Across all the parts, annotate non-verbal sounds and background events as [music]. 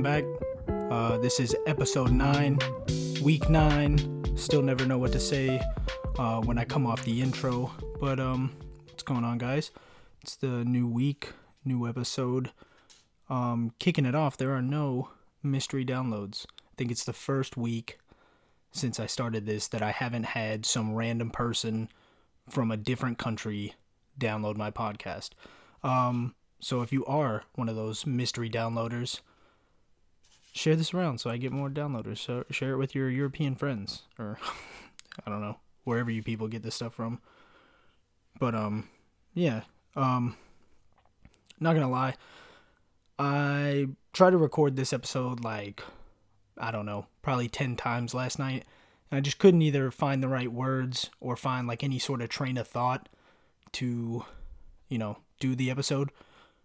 Welcome back. Uh, this is episode 9, week 9. Still never know what to say uh, when I come off the intro, but um, what's going on, guys? It's the new week, new episode. Um, kicking it off, there are no mystery downloads. I think it's the first week since I started this that I haven't had some random person from a different country download my podcast. Um, so if you are one of those mystery downloaders, share this around so I get more downloaders. So share it with your European friends or [laughs] I don't know, wherever you people get this stuff from. But um yeah, um not going to lie, I tried to record this episode like I don't know, probably 10 times last night. And I just couldn't either find the right words or find like any sort of train of thought to, you know, do the episode.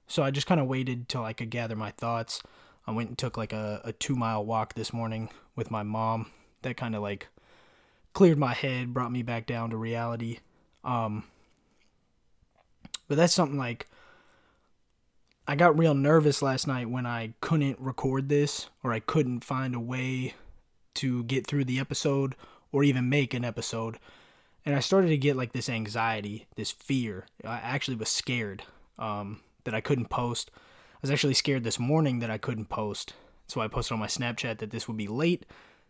So I just kind of waited till I could gather my thoughts. I went and took like a, a two mile walk this morning with my mom. That kind of like cleared my head, brought me back down to reality. Um, but that's something like I got real nervous last night when I couldn't record this or I couldn't find a way to get through the episode or even make an episode. And I started to get like this anxiety, this fear. I actually was scared um, that I couldn't post. I was actually scared this morning that I couldn't post. So I posted on my Snapchat that this would be late.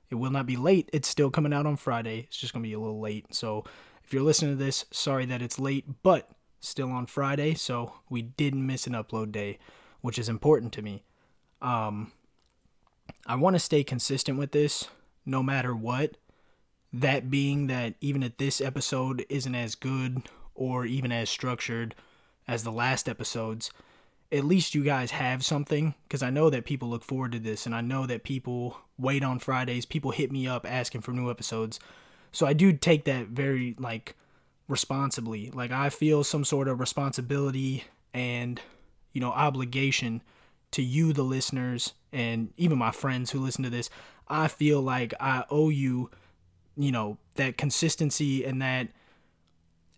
It will not be late. It's still coming out on Friday. It's just going to be a little late. So if you're listening to this, sorry that it's late, but still on Friday, so we didn't miss an upload day, which is important to me. Um, I want to stay consistent with this no matter what. That being that even if this episode isn't as good or even as structured as the last episodes, at least you guys have something because I know that people look forward to this and I know that people wait on Fridays, people hit me up asking for new episodes. So I do take that very like responsibly. Like I feel some sort of responsibility and you know obligation to you the listeners and even my friends who listen to this. I feel like I owe you you know that consistency and that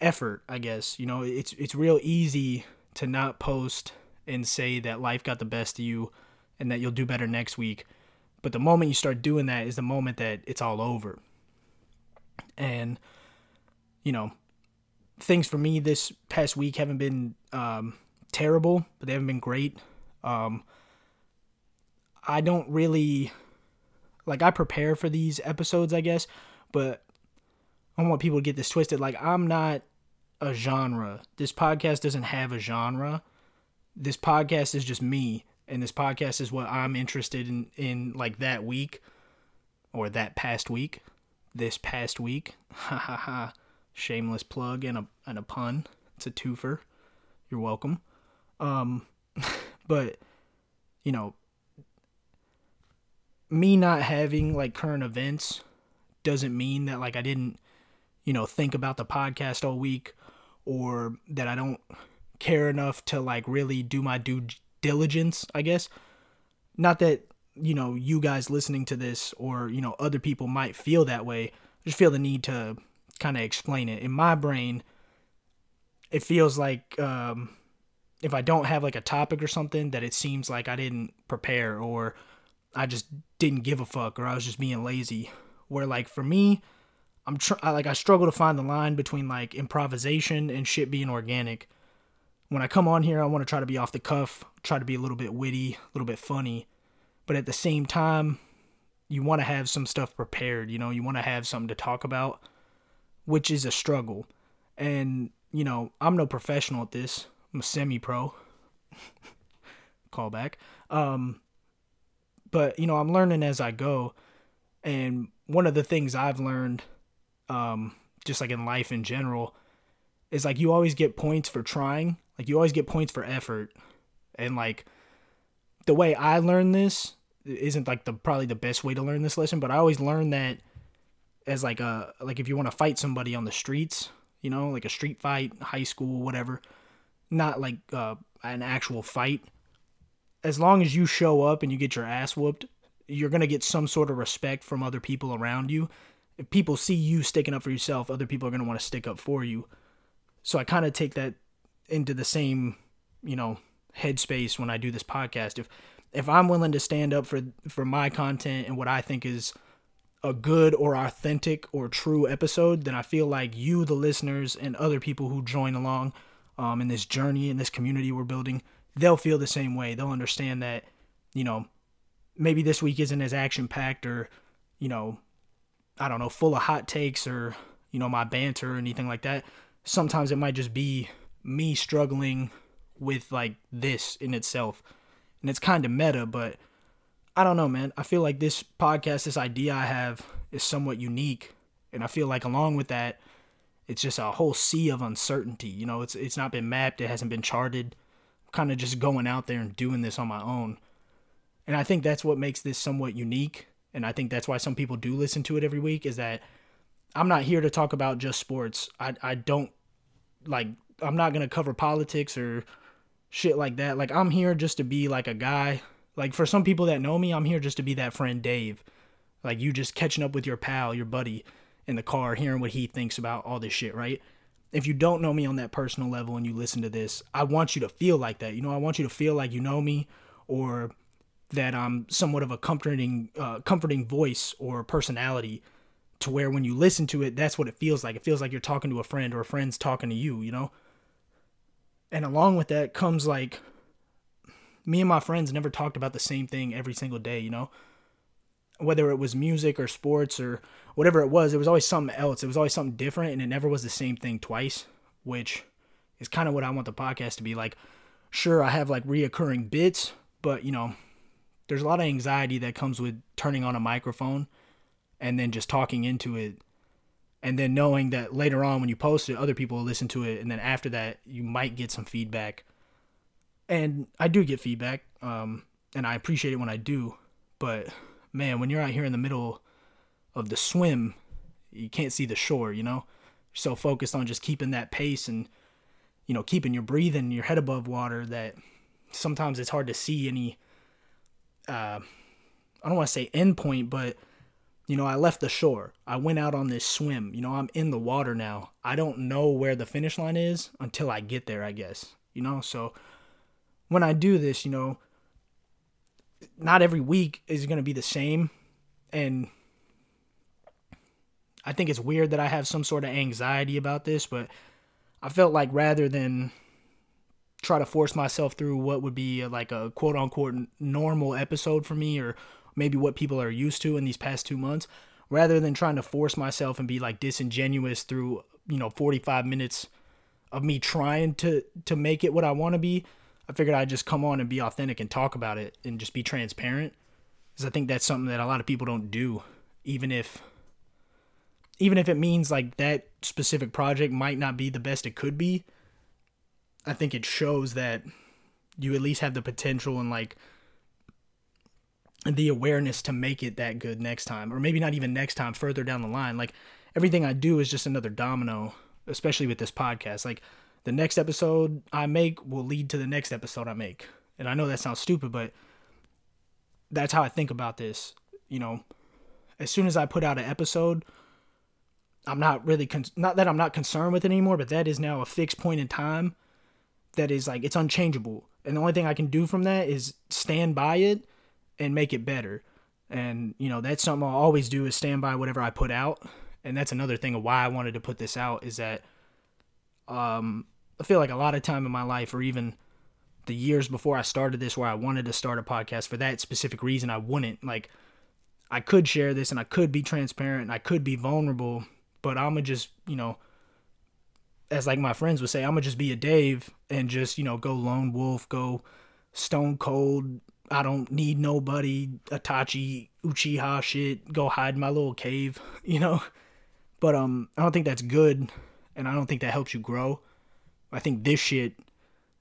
effort, I guess. You know, it's it's real easy to not post and say that life got the best of you and that you'll do better next week. But the moment you start doing that is the moment that it's all over. And you know, things for me this past week haven't been um, terrible, but they haven't been great. Um, I don't really like I prepare for these episodes, I guess, but I don't want people to get this twisted. Like I'm not a genre. This podcast doesn't have a genre. This podcast is just me, and this podcast is what I'm interested in in like that week or that past week. This past week. [laughs] Ha ha ha shameless plug and a and a pun. It's a twofer. You're welcome. Um, [laughs] but you know, me not having like current events doesn't mean that like I didn't, you know, think about the podcast all week or that I don't care enough to like really do my due diligence, I guess. Not that, you know, you guys listening to this or, you know, other people might feel that way. I just feel the need to kind of explain it. In my brain, it feels like um, if I don't have like a topic or something, that it seems like I didn't prepare or I just didn't give a fuck or I was just being lazy. Where like for me, I'm tr- I, like I struggle to find the line between like improvisation and shit being organic. When I come on here, I want to try to be off the cuff, try to be a little bit witty, a little bit funny, but at the same time, you want to have some stuff prepared. You know, you want to have something to talk about which is a struggle. And, you know, I'm no professional at this. I'm a semi pro. [laughs] Callback. Um, but, you know, I'm learning as I go. And one of the things I've learned, um, just like in life in general, is like you always get points for trying. Like you always get points for effort. And like the way I learn this isn't like the probably the best way to learn this lesson, but I always learn that as like a like if you want to fight somebody on the streets, you know, like a street fight, high school, whatever, not like uh, an actual fight. As long as you show up and you get your ass whooped, you're gonna get some sort of respect from other people around you. If people see you sticking up for yourself, other people are gonna want to stick up for you. So I kind of take that into the same, you know, headspace when I do this podcast. If if I'm willing to stand up for for my content and what I think is a good or authentic or true episode, then I feel like you, the listeners, and other people who join along um, in this journey in this community we're building, they'll feel the same way. They'll understand that, you know, maybe this week isn't as action packed or, you know, I don't know, full of hot takes or, you know, my banter or anything like that. Sometimes it might just be me struggling with like this in itself. And it's kind of meta, but I don't know, man. I feel like this podcast, this idea I have is somewhat unique. And I feel like along with that, it's just a whole sea of uncertainty. You know, it's it's not been mapped, it hasn't been charted. I'm kind of just going out there and doing this on my own. And I think that's what makes this somewhat unique. And I think that's why some people do listen to it every week is that I'm not here to talk about just sports. I I don't like I'm not to cover politics or shit like that. Like I'm here just to be like a guy. Like for some people that know me, I'm here just to be that friend Dave. Like you just catching up with your pal, your buddy in the car, hearing what he thinks about all this shit, right? If you don't know me on that personal level and you listen to this, I want you to feel like that. You know, I want you to feel like you know me or that I'm somewhat of a comforting uh, comforting voice or personality to where when you listen to it, that's what it feels like. It feels like you're talking to a friend or a friend's talking to you, you know? And along with that comes like me and my friends never talked about the same thing every single day, you know? Whether it was music or sports or whatever it was, it was always something else. It was always something different and it never was the same thing twice, which is kind of what I want the podcast to be like. Sure, I have like reoccurring bits, but you know, there's a lot of anxiety that comes with turning on a microphone and then just talking into it and then knowing that later on when you post it other people will listen to it and then after that you might get some feedback. And i do get feedback um, and i appreciate it when i do but man when you're out here in the middle of the swim you can't see the shore you know? You're so focused on just keeping that pace and you know keeping your breathing your head above water that sometimes it's hard to see any uh, i don't want to say endpoint but you know, I left the shore. I went out on this swim. You know, I'm in the water now. I don't know where the finish line is until I get there, I guess. You know, so when I do this, you know, not every week is going to be the same. And I think it's weird that I have some sort of anxiety about this, but I felt like rather than try to force myself through what would be uh, like a quote unquote normal episode for me or maybe what people are used to in these past two months, rather than trying to force myself and be like disingenuous through you know 45 minutes of me trying to to make it what I want to be. I figured I'd just come on and be authentic and talk about it and just be transparent, because I think that's something that a lot of people don't do, even if even if it means like that specific project might not be the best it could be. I think it shows that you at least have the potential and like the awareness to make it that good next time or maybe not even next time further down the line. Like everything i do is just another domino especially with this podcast. Like the next episode i make will lead to the next episode i make. And i know that sounds stupid but that's how i think about this you know? As soon as i put out an episode i'm not really con- not that i'm not concerned with it anymore but that is now a fixed point in time that is like it's unchangeable. And the only thing i can do from that is stand by it and make it better. And, you know, that's something I'll always do is stand by whatever I put out. And that's another thing of why I wanted to put this out is that um, I feel like a lot of time in my life, or even the years before I started this, where I wanted to start a podcast for that specific reason, I wouldn't. Like, I could share this and I could be transparent and I could be vulnerable, but I'm gonna just, you know, as like my friends would say, I'm gonna just be a Dave and just, you know, go lone wolf, go stone cold, I don't need nobody, Itachi, Uchiha shit, go hide in my little cave, [laughs] you know? But um I don't think that's good and I don't think that helps you grow. I think this shit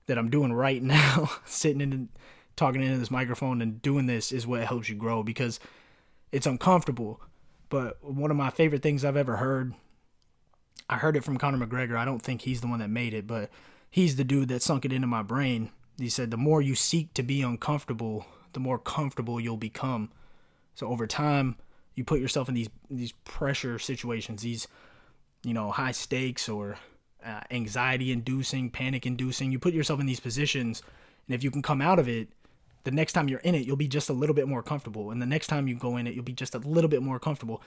that I'm doing right [laughs] now, sitting in talking into this microphone and doing this is what helps you grow because it's uncomfortable. But one of my favorite things I've ever heard, I heard it from Conor McGregor. I don't think he's the one that made it, but he's the dude that sunk it into my brain he said, the more you seek to be uncomfortable, the more comfortable you'll become. So over time, you put yourself in these these pressure situations, these you know high stakes or uh, anxiety inducing, panic inducing. You put yourself in these positions, And if you can come out of it, the next time you're in it, you'll be just a little bit more comfortable. And the next time you go in it, you'll be just a little bit more comfortable.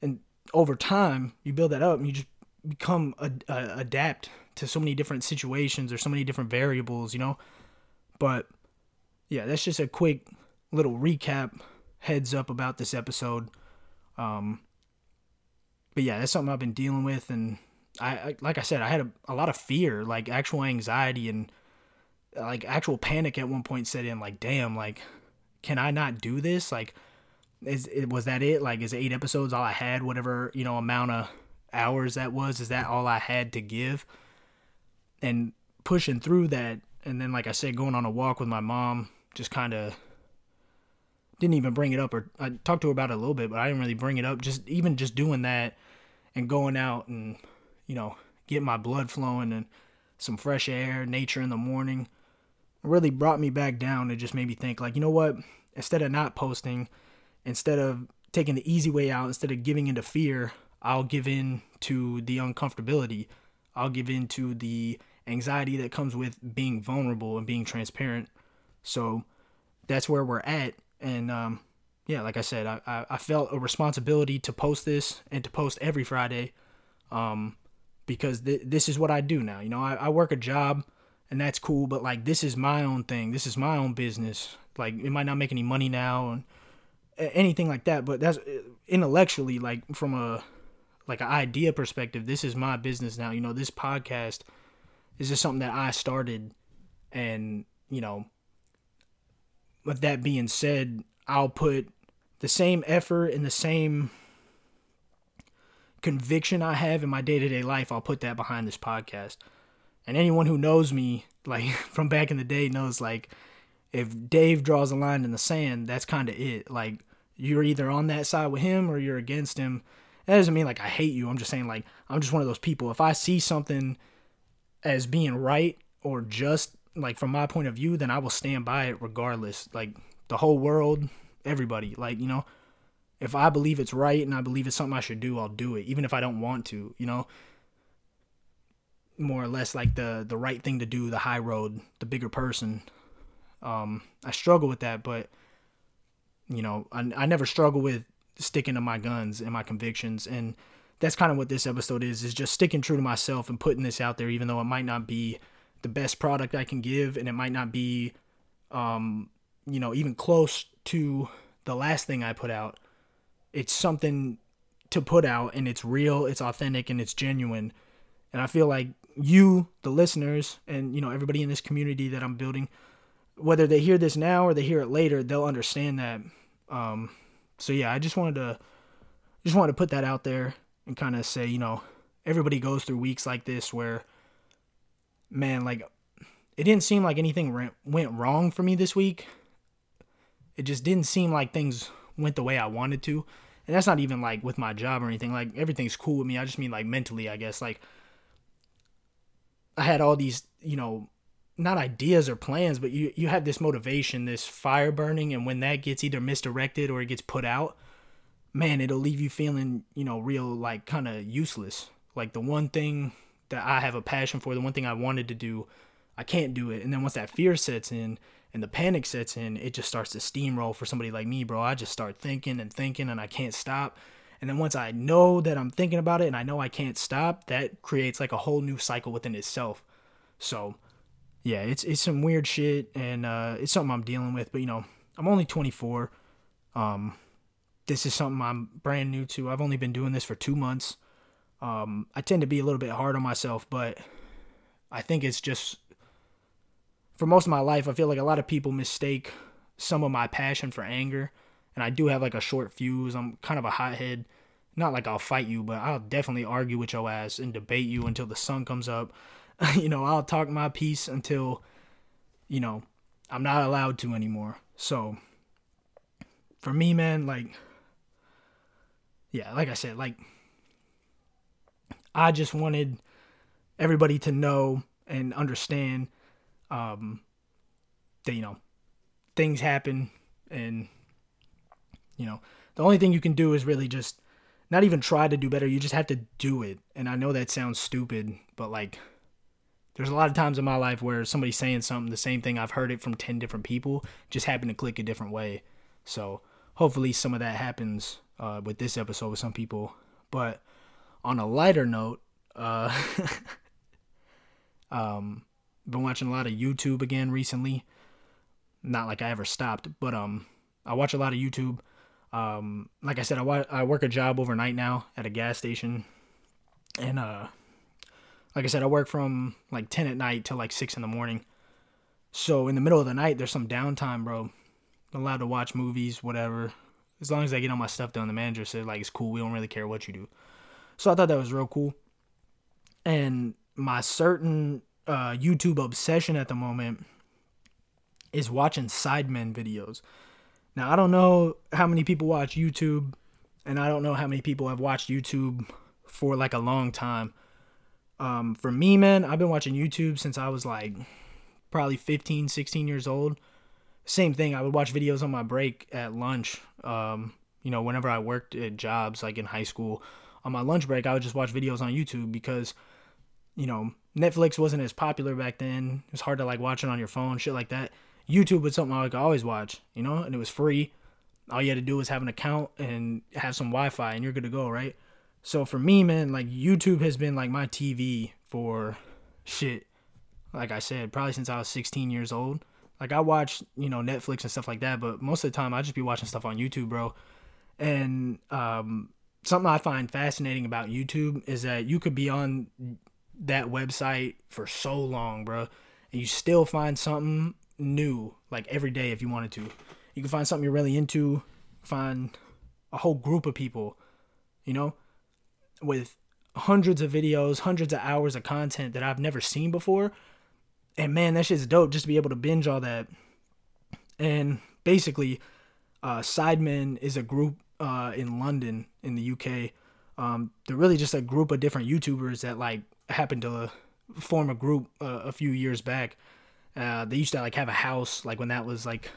And over time, you build that up and you just become a, a, adapt to so many different situations or so many different variables, you know? But yeah, that's just a quick little recap, heads up about this episode. Um, but yeah, that's something I've been dealing with, and I, I like I said, I had a, a lot of fear, like actual anxiety and like actual panic at one point set in. Like, damn, like, can I not do this? Like, is it was that it? Like, is eight episodes all I had? Whatever you know amount of hours that was, is that all I had to give? And pushing through that, and then like I said, going on a walk with my mom, just kind of didn't even bring it up or I talked to her about it a little bit, but I didn't really bring it up. Just even just doing that and going out and you know getting my blood flowing and some fresh air, nature in the morning, really brought me back down and just made me think like you know what? Instead of not posting, instead of taking the easy way out, instead of giving into fear, I'll give in to the uncomfortability. I'll give in to the anxiety that comes with being vulnerable and being transparent. So that's where we're at and um, yeah, like I said, I, I, I, felt a responsibility to post this and to post every Friday um, because th- this is what I do now. You know, I, I work a job and that's cool, but like this is my own thing. This is my own business. Like it might not make any money now and anything like that, but that's uh, intellectually like from a like an idea perspective, this is my business now. You know, this podcast is just something that I started and, you know, with that being said, I'll put the same effort and the same conviction I have in my day to day life, I'll put that behind this podcast. And anyone who knows me, like [laughs] from back in the day, knows like if Dave draws a line in the sand, that's kind of it. Like you're either on that side with him or you're against him. That doesn't mean like I hate you. I'm just saying like I'm just one of those people. If I see something as being right or just like from my point of view, then I will stand by it regardless. Like the whole world, everybody. Like, you know, if I believe it's right and I believe it's something I should do, I'll do it, even if I don't want to, you know. More or less like the the right thing to do, the high road, the bigger person. Um, I struggle with that, but you know, I, I never struggle with sticking to my guns and my convictions and that's kind of what this episode is is just sticking true to myself and putting this out there even though it might not be the best product I can give, and it might not be, um, you know, even close to the last thing I put out. It's something to put out, and it's real, it's authentic, and it's genuine. And I feel like you, the listeners, and you know everybody in this community that I'm building, whether they hear this now or they hear it later, they'll understand that. Um, so yeah, I just wanted to, just wanted to put that out there and kind of say, you know, everybody goes through weeks like this where man, like it didn't seem like anything went wrong for me this week. It just didn't seem like things went the way I wanted to. And that's not even like with my job or anything. Like everything's cool with me. I just mean like mentally, I guess. Like I had all these, you know, not ideas or plans, but you you have this motivation, this fire burning, and when that gets either misdirected or it gets put out, man, it'll leave you feeling, you know, real like kind of useless. Like the one thing that I have a passion for, the one thing I wanted to do, I can't do it. And then once that fear sets in and the panic sets in, it just starts to steamroll for somebody like me, bro. I just start thinking and thinking and I can't stop. And then once I know that I'm thinking about it and I know I can't stop, that creates like a whole new cycle within itself. So, yeah, it's it's some weird shit and uh, it's something I'm dealing with. But you know, I'm only 24. Um, this is something I'm brand new to. I've only been doing this for two months. Um, I tend to be a little bit hard on myself, but I think it's just for most of my life, I feel like a lot of people mistake some of my passion for anger. And I do have like a short fuse. I'm kind of a hothead. Not like I'll fight you, but I'll definitely argue with your ass and debate you until the sun comes up. [laughs] you know, I'll talk my piece until, you know, I'm not allowed to anymore. So, for me, man, like, yeah, like I said, like, I just wanted everybody to know and understand um, that, you know, things happen and, you know, the only thing you can do is really just not even try to do better. You just have to do it. And I know that sounds stupid, but like, there's a lot of times in my life where somebody's saying something, the same thing, I've heard it from 10 different people, just happen to click a different way. So hopefully some of that happens uh, with this episode with some people. But on a lighter note, uh, [laughs] um, been watching a lot of YouTube again recently. Not like I ever stopped, but um, I watch a lot of YouTube. Um, like I said, I, wa- I work a job overnight now at a gas station, and uh, like I said, I work from like 10 at night till like 6 in the morning. So in the middle of the night, there's some downtime, bro. I'm allowed to watch movies, whatever. As long as I get all my stuff done, the manager said like it's cool. We don't really care what you do. So I thought that was real cool. And my certain uh, YouTube obsession at the moment is watching Sidemen videos. Now I don't know how many people watch YouTube, and I don't know how many people have watched YouTube for like a long time. Um, for me, man, I've been watching YouTube since I was like probably 15, 16 years old. Same thing. I would watch videos on my break at lunch. Um, you know, whenever I worked at jobs like in high school, on my lunch break, I would just watch videos on YouTube because, you know, Netflix wasn't as popular back then. It was hard to like watch it on your phone, shit like that. YouTube was something I could always watch, you know, and it was free. All you had to do was have an account and have some Wi-Fi, and you're good to go, right? So for me, man, like YouTube has been like my TV for shit. Like I said, probably since I was 16 years old. Like I watch, you know, Netflix and stuff like that, but most of the time I just be watching stuff on YouTube, bro. And um, something I find fascinating about YouTube is that you could be on that website for so long, bro, and you still find something new like every day if you wanted to. You can find something you're really into, find a whole group of people, you know, with hundreds of videos, hundreds of hours of content that I've never seen before. And man, that shit's dope just to be able to binge all that. And basically, uh, Sidemen is a group uh, in London in the UK. Um, they're really just a group of different YouTubers that like happened to form a group uh, a few years back. Uh, they used to like have a house like when that was like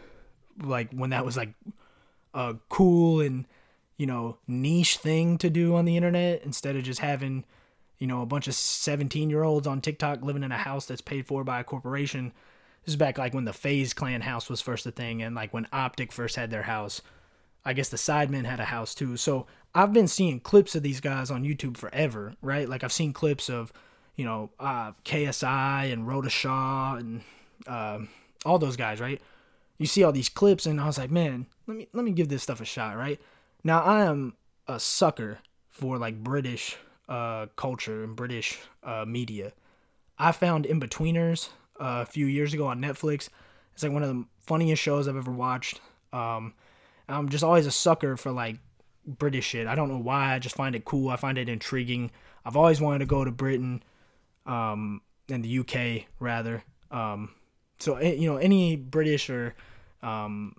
like when that was like a cool and you know, niche thing to do on the internet instead of just having, you know, a bunch of 17 year olds on TikTok living in a house that's paid for by a corporation. This is back like when the FaZe Clan house was first a thing and like when OpTic first had their house. I guess the Sidemen had a house too. So I've been seeing clips of these guys on YouTube forever, right? Like I've seen clips of, you know, uh, KSI and Rhoda Shaw and uh, all those guys, right? You see all these clips and I was like, man, let me let me give this stuff a shot, right? Now I am a sucker for like British uh, culture and British uh, media. I found Inbetweeners uh, a few years ago on Netflix. It's like one of the funniest shows I've ever watched. Um, I'm just always a sucker for like British shit. I don't know why. I just find it cool. I find it intriguing. I've always wanted to go to Britain, um, and the UK rather. Um, so you know, any British or um,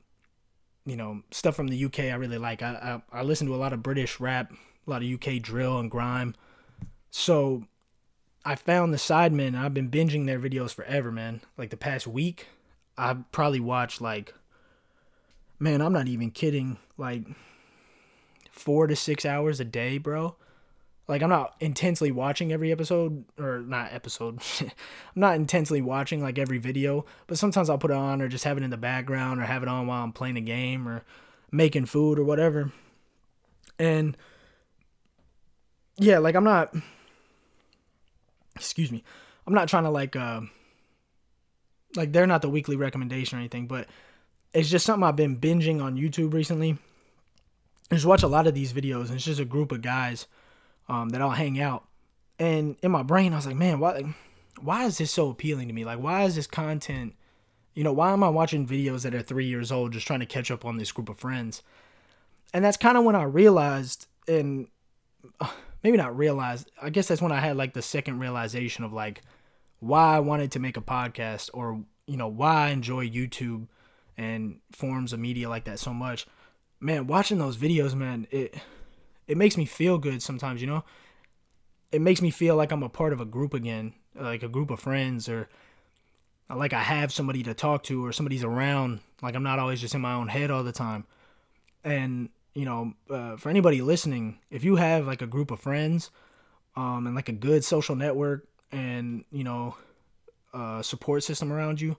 you know stuff from the UK I really like. I, I I listen to a lot of British rap, a lot of UK drill and grime. So I found the Sidemen I've been binging their videos forever, man. Like the past week, I've probably watched like man, I'm not even kidding, like 4 to 6 hours a day, bro. Like I'm not intensely watching every episode or not episode. [laughs] I'm not intensely watching like every video, but sometimes I'll put it on or just have it in the background or have it on while I'm playing a game or making food or whatever. And yeah, like I'm not excuse me. I'm not trying to like uh like they're not the weekly recommendation or anything, but it's just something I've been binging on YouTube recently. I just watch a lot of these videos and it's just a group of guys um, that I'll hang out. And in my brain, I was like, man, why, why is this so appealing to me? Like, why is this content, you know, why am I watching videos that are three years old just trying to catch up on this group of friends? And that's kind of when I realized, and uh, maybe not realize. I guess that's when I had like the second realization of like why I wanted to make a podcast or, you know, why I enjoy YouTube and forms of media like that so much. Man, watching those videos, man, it it makes me feel good sometimes, you know? It makes me feel like I'm a part of a group again, like a group of friends or like I have somebody to talk to or somebody's around, like I'm not always just in my own head all the time. And, you know, uh, for anybody listening, if you have like a group of friends um, and like a good social network and, you know, support system around you,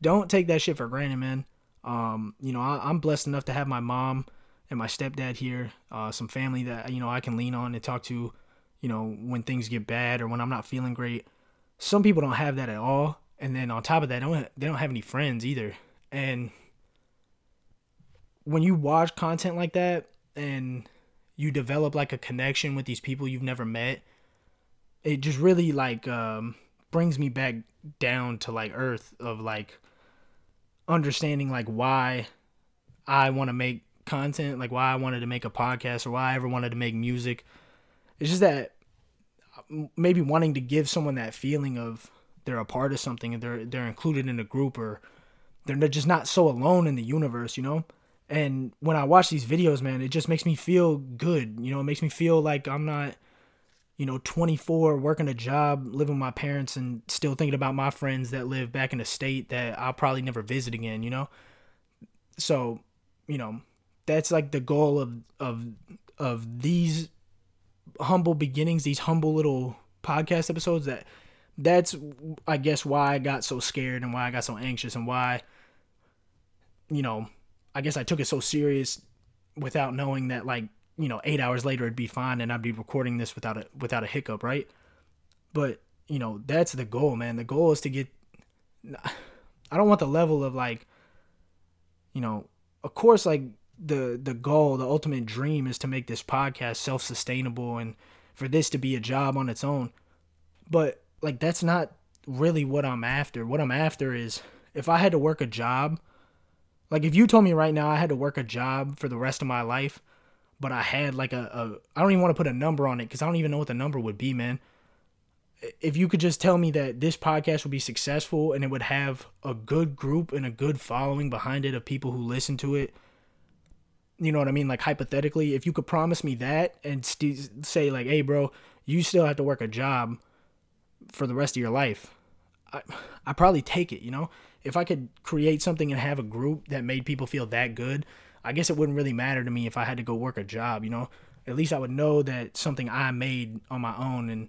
don't take that shit for granted, man. Um, you know, I, am blessed enough to have my mom and my stepdad here, uh, some family that you know I can lean on and talk to, you know, when things get bad or when I'm not feeling great. Some people don't have that at all, and then on top of that, they don't they don't have any friends either. And when you watch content like that and you develop like a connection with these people you've never met, it just really like um, brings me back down to like earth of like understanding like why I want to make content, like why I wanted to make a podcast or why I ever wanted to make music. It's just that maybe wanting to give someone that feeling of they're a part of something and they're they're included in a group or they're just not so alone in the universe, you know? And when I watch these videos, man, it just makes me feel good. You know, it makes me feel like I'm not you know, 24, working a job, living with my parents, and still thinking about my friends that live back in a state that I'll probably never visit again, you know? So, you know, that's like the goal of of of these humble beginnings, these humble little podcast episodes that that's I guess why I got so scared and why I got so anxious and why you know, I guess I took it so serious without knowing that like you know, eight hours later it'd be fine and I'd be recording this without a without a hiccup, right? But you know, that's the goal, man. The goal is to get. I don't want the level of like, you know, of course, like the the goal, the ultimate dream is to make this podcast self sustainable and for this to be a job on its own. But like that's not really what I'm after. What I'm after is if I had to work a job, like if you told me right now I had to work a job for the rest of my life, but I had like a, a I don't even want to put a number on it because I don't even know what the number would be, man. If you could just tell me that this podcast would be successful and it would have a good group and a good following behind it of people who listen to it, you know what I mean? Like hypothetically, if you could promise me that and st- say like, "Hey, bro, you still have to work a job for the rest of your life," I I probably take it. You know, if I could create something and have a group that made people feel that good I guess it wouldn't really matter to me if I had to go work a job, you know? At least I would know that something I made on my own and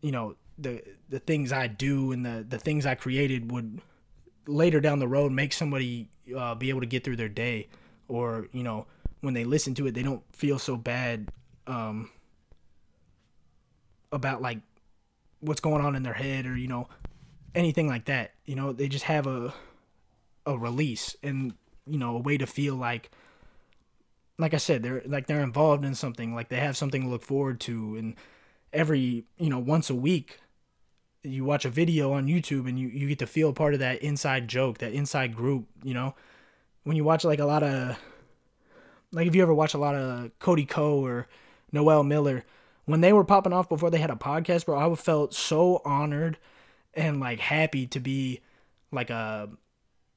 you know, the the things I do and the the things I created would later down the road make somebody uh, be able to get through their day or, you know, when they listen to it, they don't feel so bad um about like what's going on in their head or, you know, anything like that. You know, they just have a a release and you know a way to feel like like I said, they're like they're involved in something, like they have something to look forward to, and every you know once a week, you watch a video on YouTube and you you get to feel part of that inside joke, that inside group. You know, when you watch like a lot of like if you ever watch a lot of Cody Ko or Noel Miller, when they were popping off before they had a podcast, bro, I felt so honored and like happy to be like a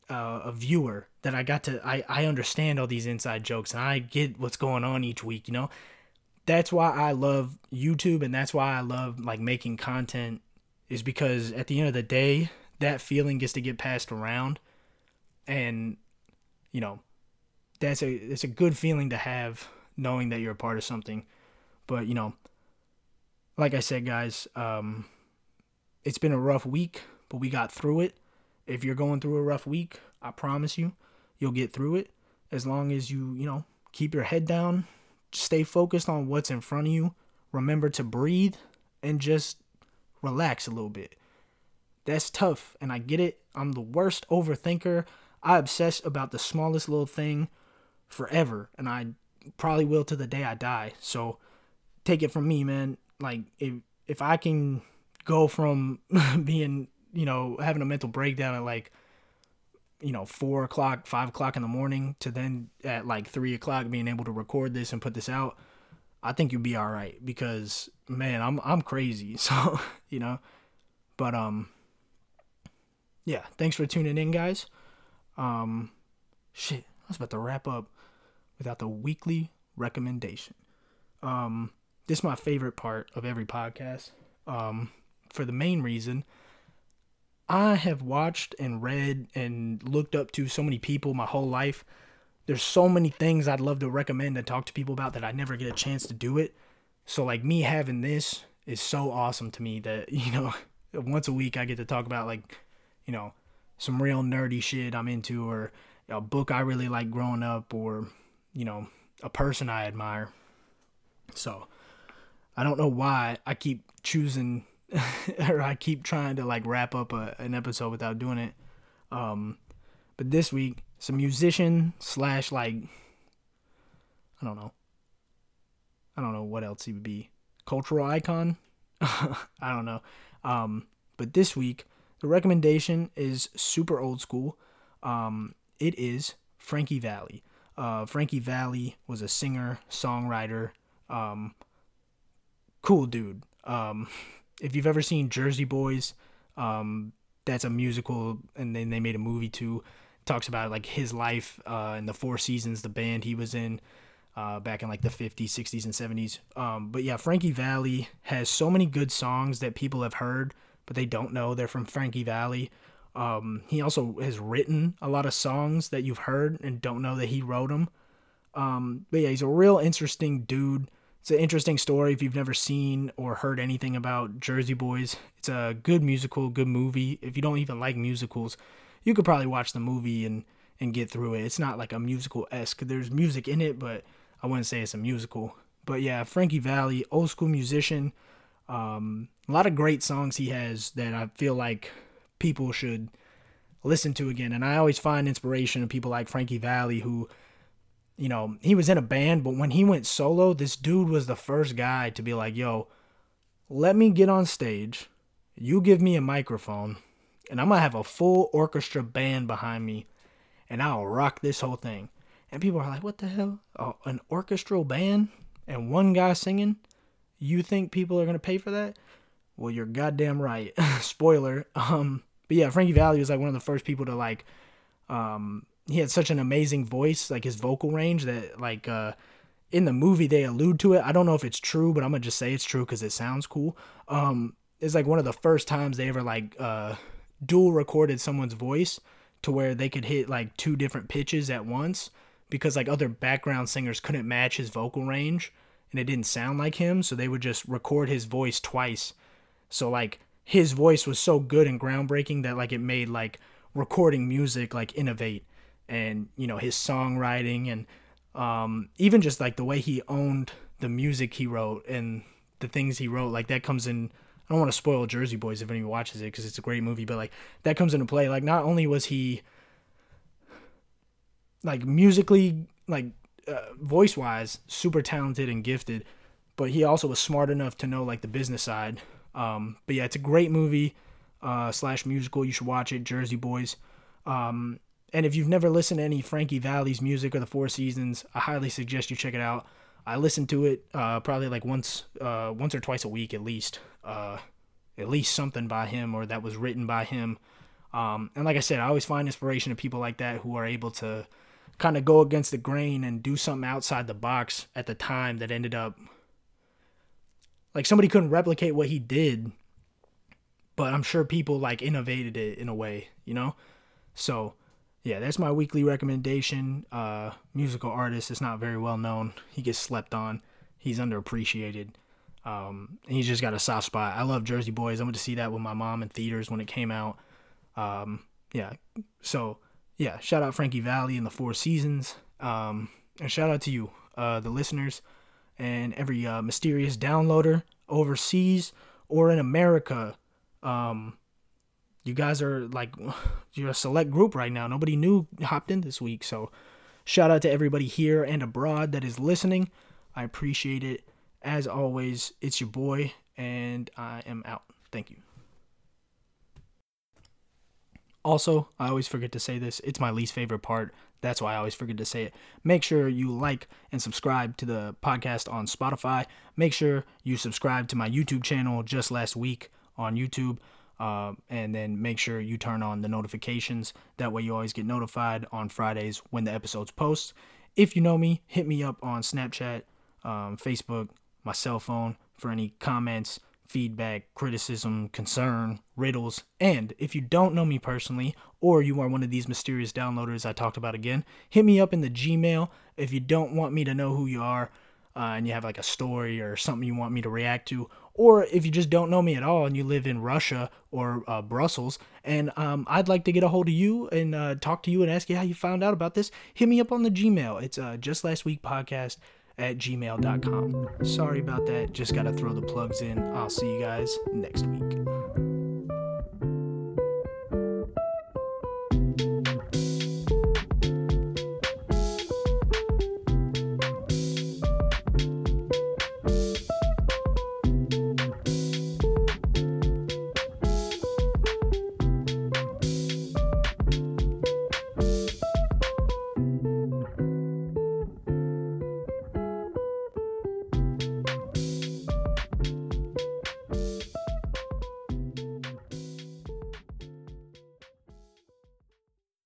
a viewer that I got to I I understand all these inside jokes and I get what's going on each week, you know. That's why I love YouTube and that's why I love like making content is because at the end of the day, that feeling gets to get passed around and you know, that's a it's a good feeling to have knowing that you're a part of something. But, you know, like I said guys, um it's been a rough week, but we got through it if you're going through a rough week, I promise you, you'll get through it as long as you, you know, keep your head down, stay focused on what's in front of you, remember to breathe and just relax a little bit. That's tough, and I get it. I'm the worst overthinker. I obsess about the smallest little thing forever, and I probably will to the day I die. So take it from me, man. Like if if I can go from [laughs] being you know, having a mental breakdown at like, you know, four o'clock, five o'clock in the morning to then at like three o'clock being able to record this and put this out, I think you'll be all right because man, I'm I'm crazy. [laughs] So, you know, but um yeah, thanks for tuning in guys. Um shit, I was about to wrap up without the weekly recommendation. Um this is my favorite part of every podcast. Um for the main reason I have watched and read and looked up to so many people my whole life. There's so many things I'd love to recommend and talk to people about that I never get a chance to do it. So like me having this is so awesome to me that, [laughs] you know, once a week I get to talk about like, you know, some real nerdy shit I'm into or a book I really like growing up or, you know, a person I admire. So I don't know why I keep choosing [laughs] or I keep trying to like wrap up a, an episode without doing it. Um, but this week, some musician slash like I don't know. I don't know what else he would be. Cultural icon? [laughs] I don't know. Um, but this week, the recommendation is super old school. Um, it is Frankie Valli. Uh, Frankie Valli was a singer, songwriter, um, cool dude. Um, [laughs] if you've ever seen Jersey Boys, um, that's a musical, and then they made a movie too. Talks about like his life uh, in the Four Seasons, the band he was in uh, back in like the 50s, 60s, and 70s. Um, but yeah, Frankie Valli has so many good songs that people have heard, but they don't know they're from Frankie Valli. Um, he also has written a lot of songs that you've heard and don't know that he wrote them. Um, but yeah, he's a real interesting dude. It's an interesting story if you've never seen or heard anything about Jersey Boys. It's a good musical, good movie. If you don't even like musicals, you could probably watch the movie and and get through it. It's not like a musical esque. There's music in it, but I wouldn't say it's a musical. But yeah, Frankie Valli, old school musician. Um, a lot of great songs he has that I feel like people should listen to again. And I always find inspiration in people like Frankie Valli, who, you know, he was in a band, but when he went solo, this dude was the first guy to be like, yo, let me get on stage. You give me a microphone, and I'm going to have a full orchestra band behind me, and I'll rock this whole thing. And people are like, what the hell? Oh, an orchestral band and one guy singing? You think people are going to pay for that? Well, you're goddamn right. [laughs] Spoiler. Um, but yeah, Frankie Valli was like one of the first people to like, um, he had such an amazing voice, like his vocal range that like, uh, in the movie they allude to it. I don't know if it's true, but I'm gonna just say it's true because it sounds cool. Um, it's like one of the first times they ever like uh dual recorded someone's voice to where they could hit like two different pitches at once because like other background singers couldn't match his vocal range and it didn't sound like him, so they would just record his voice twice. So like his voice was so good and groundbreaking that like it made like recording music like innovate and you know his songwriting and um, even just like the way he owned the music he wrote and the things he wrote like that comes in I don't want to spoil Jersey Boys if anyone watches it because it's a great movie, but like that comes into play. Like not only was he like musically, like uh, voice wise, super talented and gifted, but he also was smart enough to know like the business side. Um, but yeah, it's a great movie uh, slash musical. You should watch it, Jersey Boys. Um, and if you've never listened to any Frankie Valli's music or the Four Seasons, I highly suggest you check it out. I listen to it uh, probably like once, uh, once or twice a week at least. Uh, at least something by him or that was written by him. Um, and like I said, I always find inspiration in people like that who are able to kind of go against the grain and do something outside the box at the time that ended up like somebody couldn't replicate what he did but i'm sure people like innovated it in a way you know so yeah that's my weekly recommendation. Uh musical artist is not very well known. He gets slept on. He's underappreciated. Um and he's just got a soft spot. I love jersey boys. I went to see that with my mom in theaters when it came out. Um yeah. So yeah, shout out Frankie Valli and the Four Seasons. Um, and shout out to you, uh, the listeners, and every uh, mysterious downloader overseas or in America. Um, you guys are like, [sighs] you're a select group right now. Nobody new hopped in this week. So shout out to everybody here and abroad that is listening. I appreciate it. As always, it's your boy, and I am out. Thank you. Also, I always forget to say this. It's my least favorite part. That's why I always forget to say it. Make sure you like and subscribe to the podcast on Spotify. Make sure you subscribe to my YouTube channel just last week on YouTube. Uh, and then make sure you turn on the notifications. That way, you always get notified on Fridays when the episodes post. If you know me, hit me up on Snapchat, um, Facebook, my cell phone for any comments, feedback, criticism, concern, riddles, and if you don't know me personally, or you are one of these mysterious downloaders I talked about again, hit me up in the Gmail. If you don't want me to know who you are, uh, and you have like a story or something you want me to react to, Or if you just don't know me at all and you live in Russia or uh, Brussels, and um, I'd like to get a hold of you and uh, talk to you and ask you how you found out about this, hit me up on the Gmail. It's uh, just last week podcast at gmail.com. Sorry about that. Just got to throw the plugs in. I'll see you guys next week.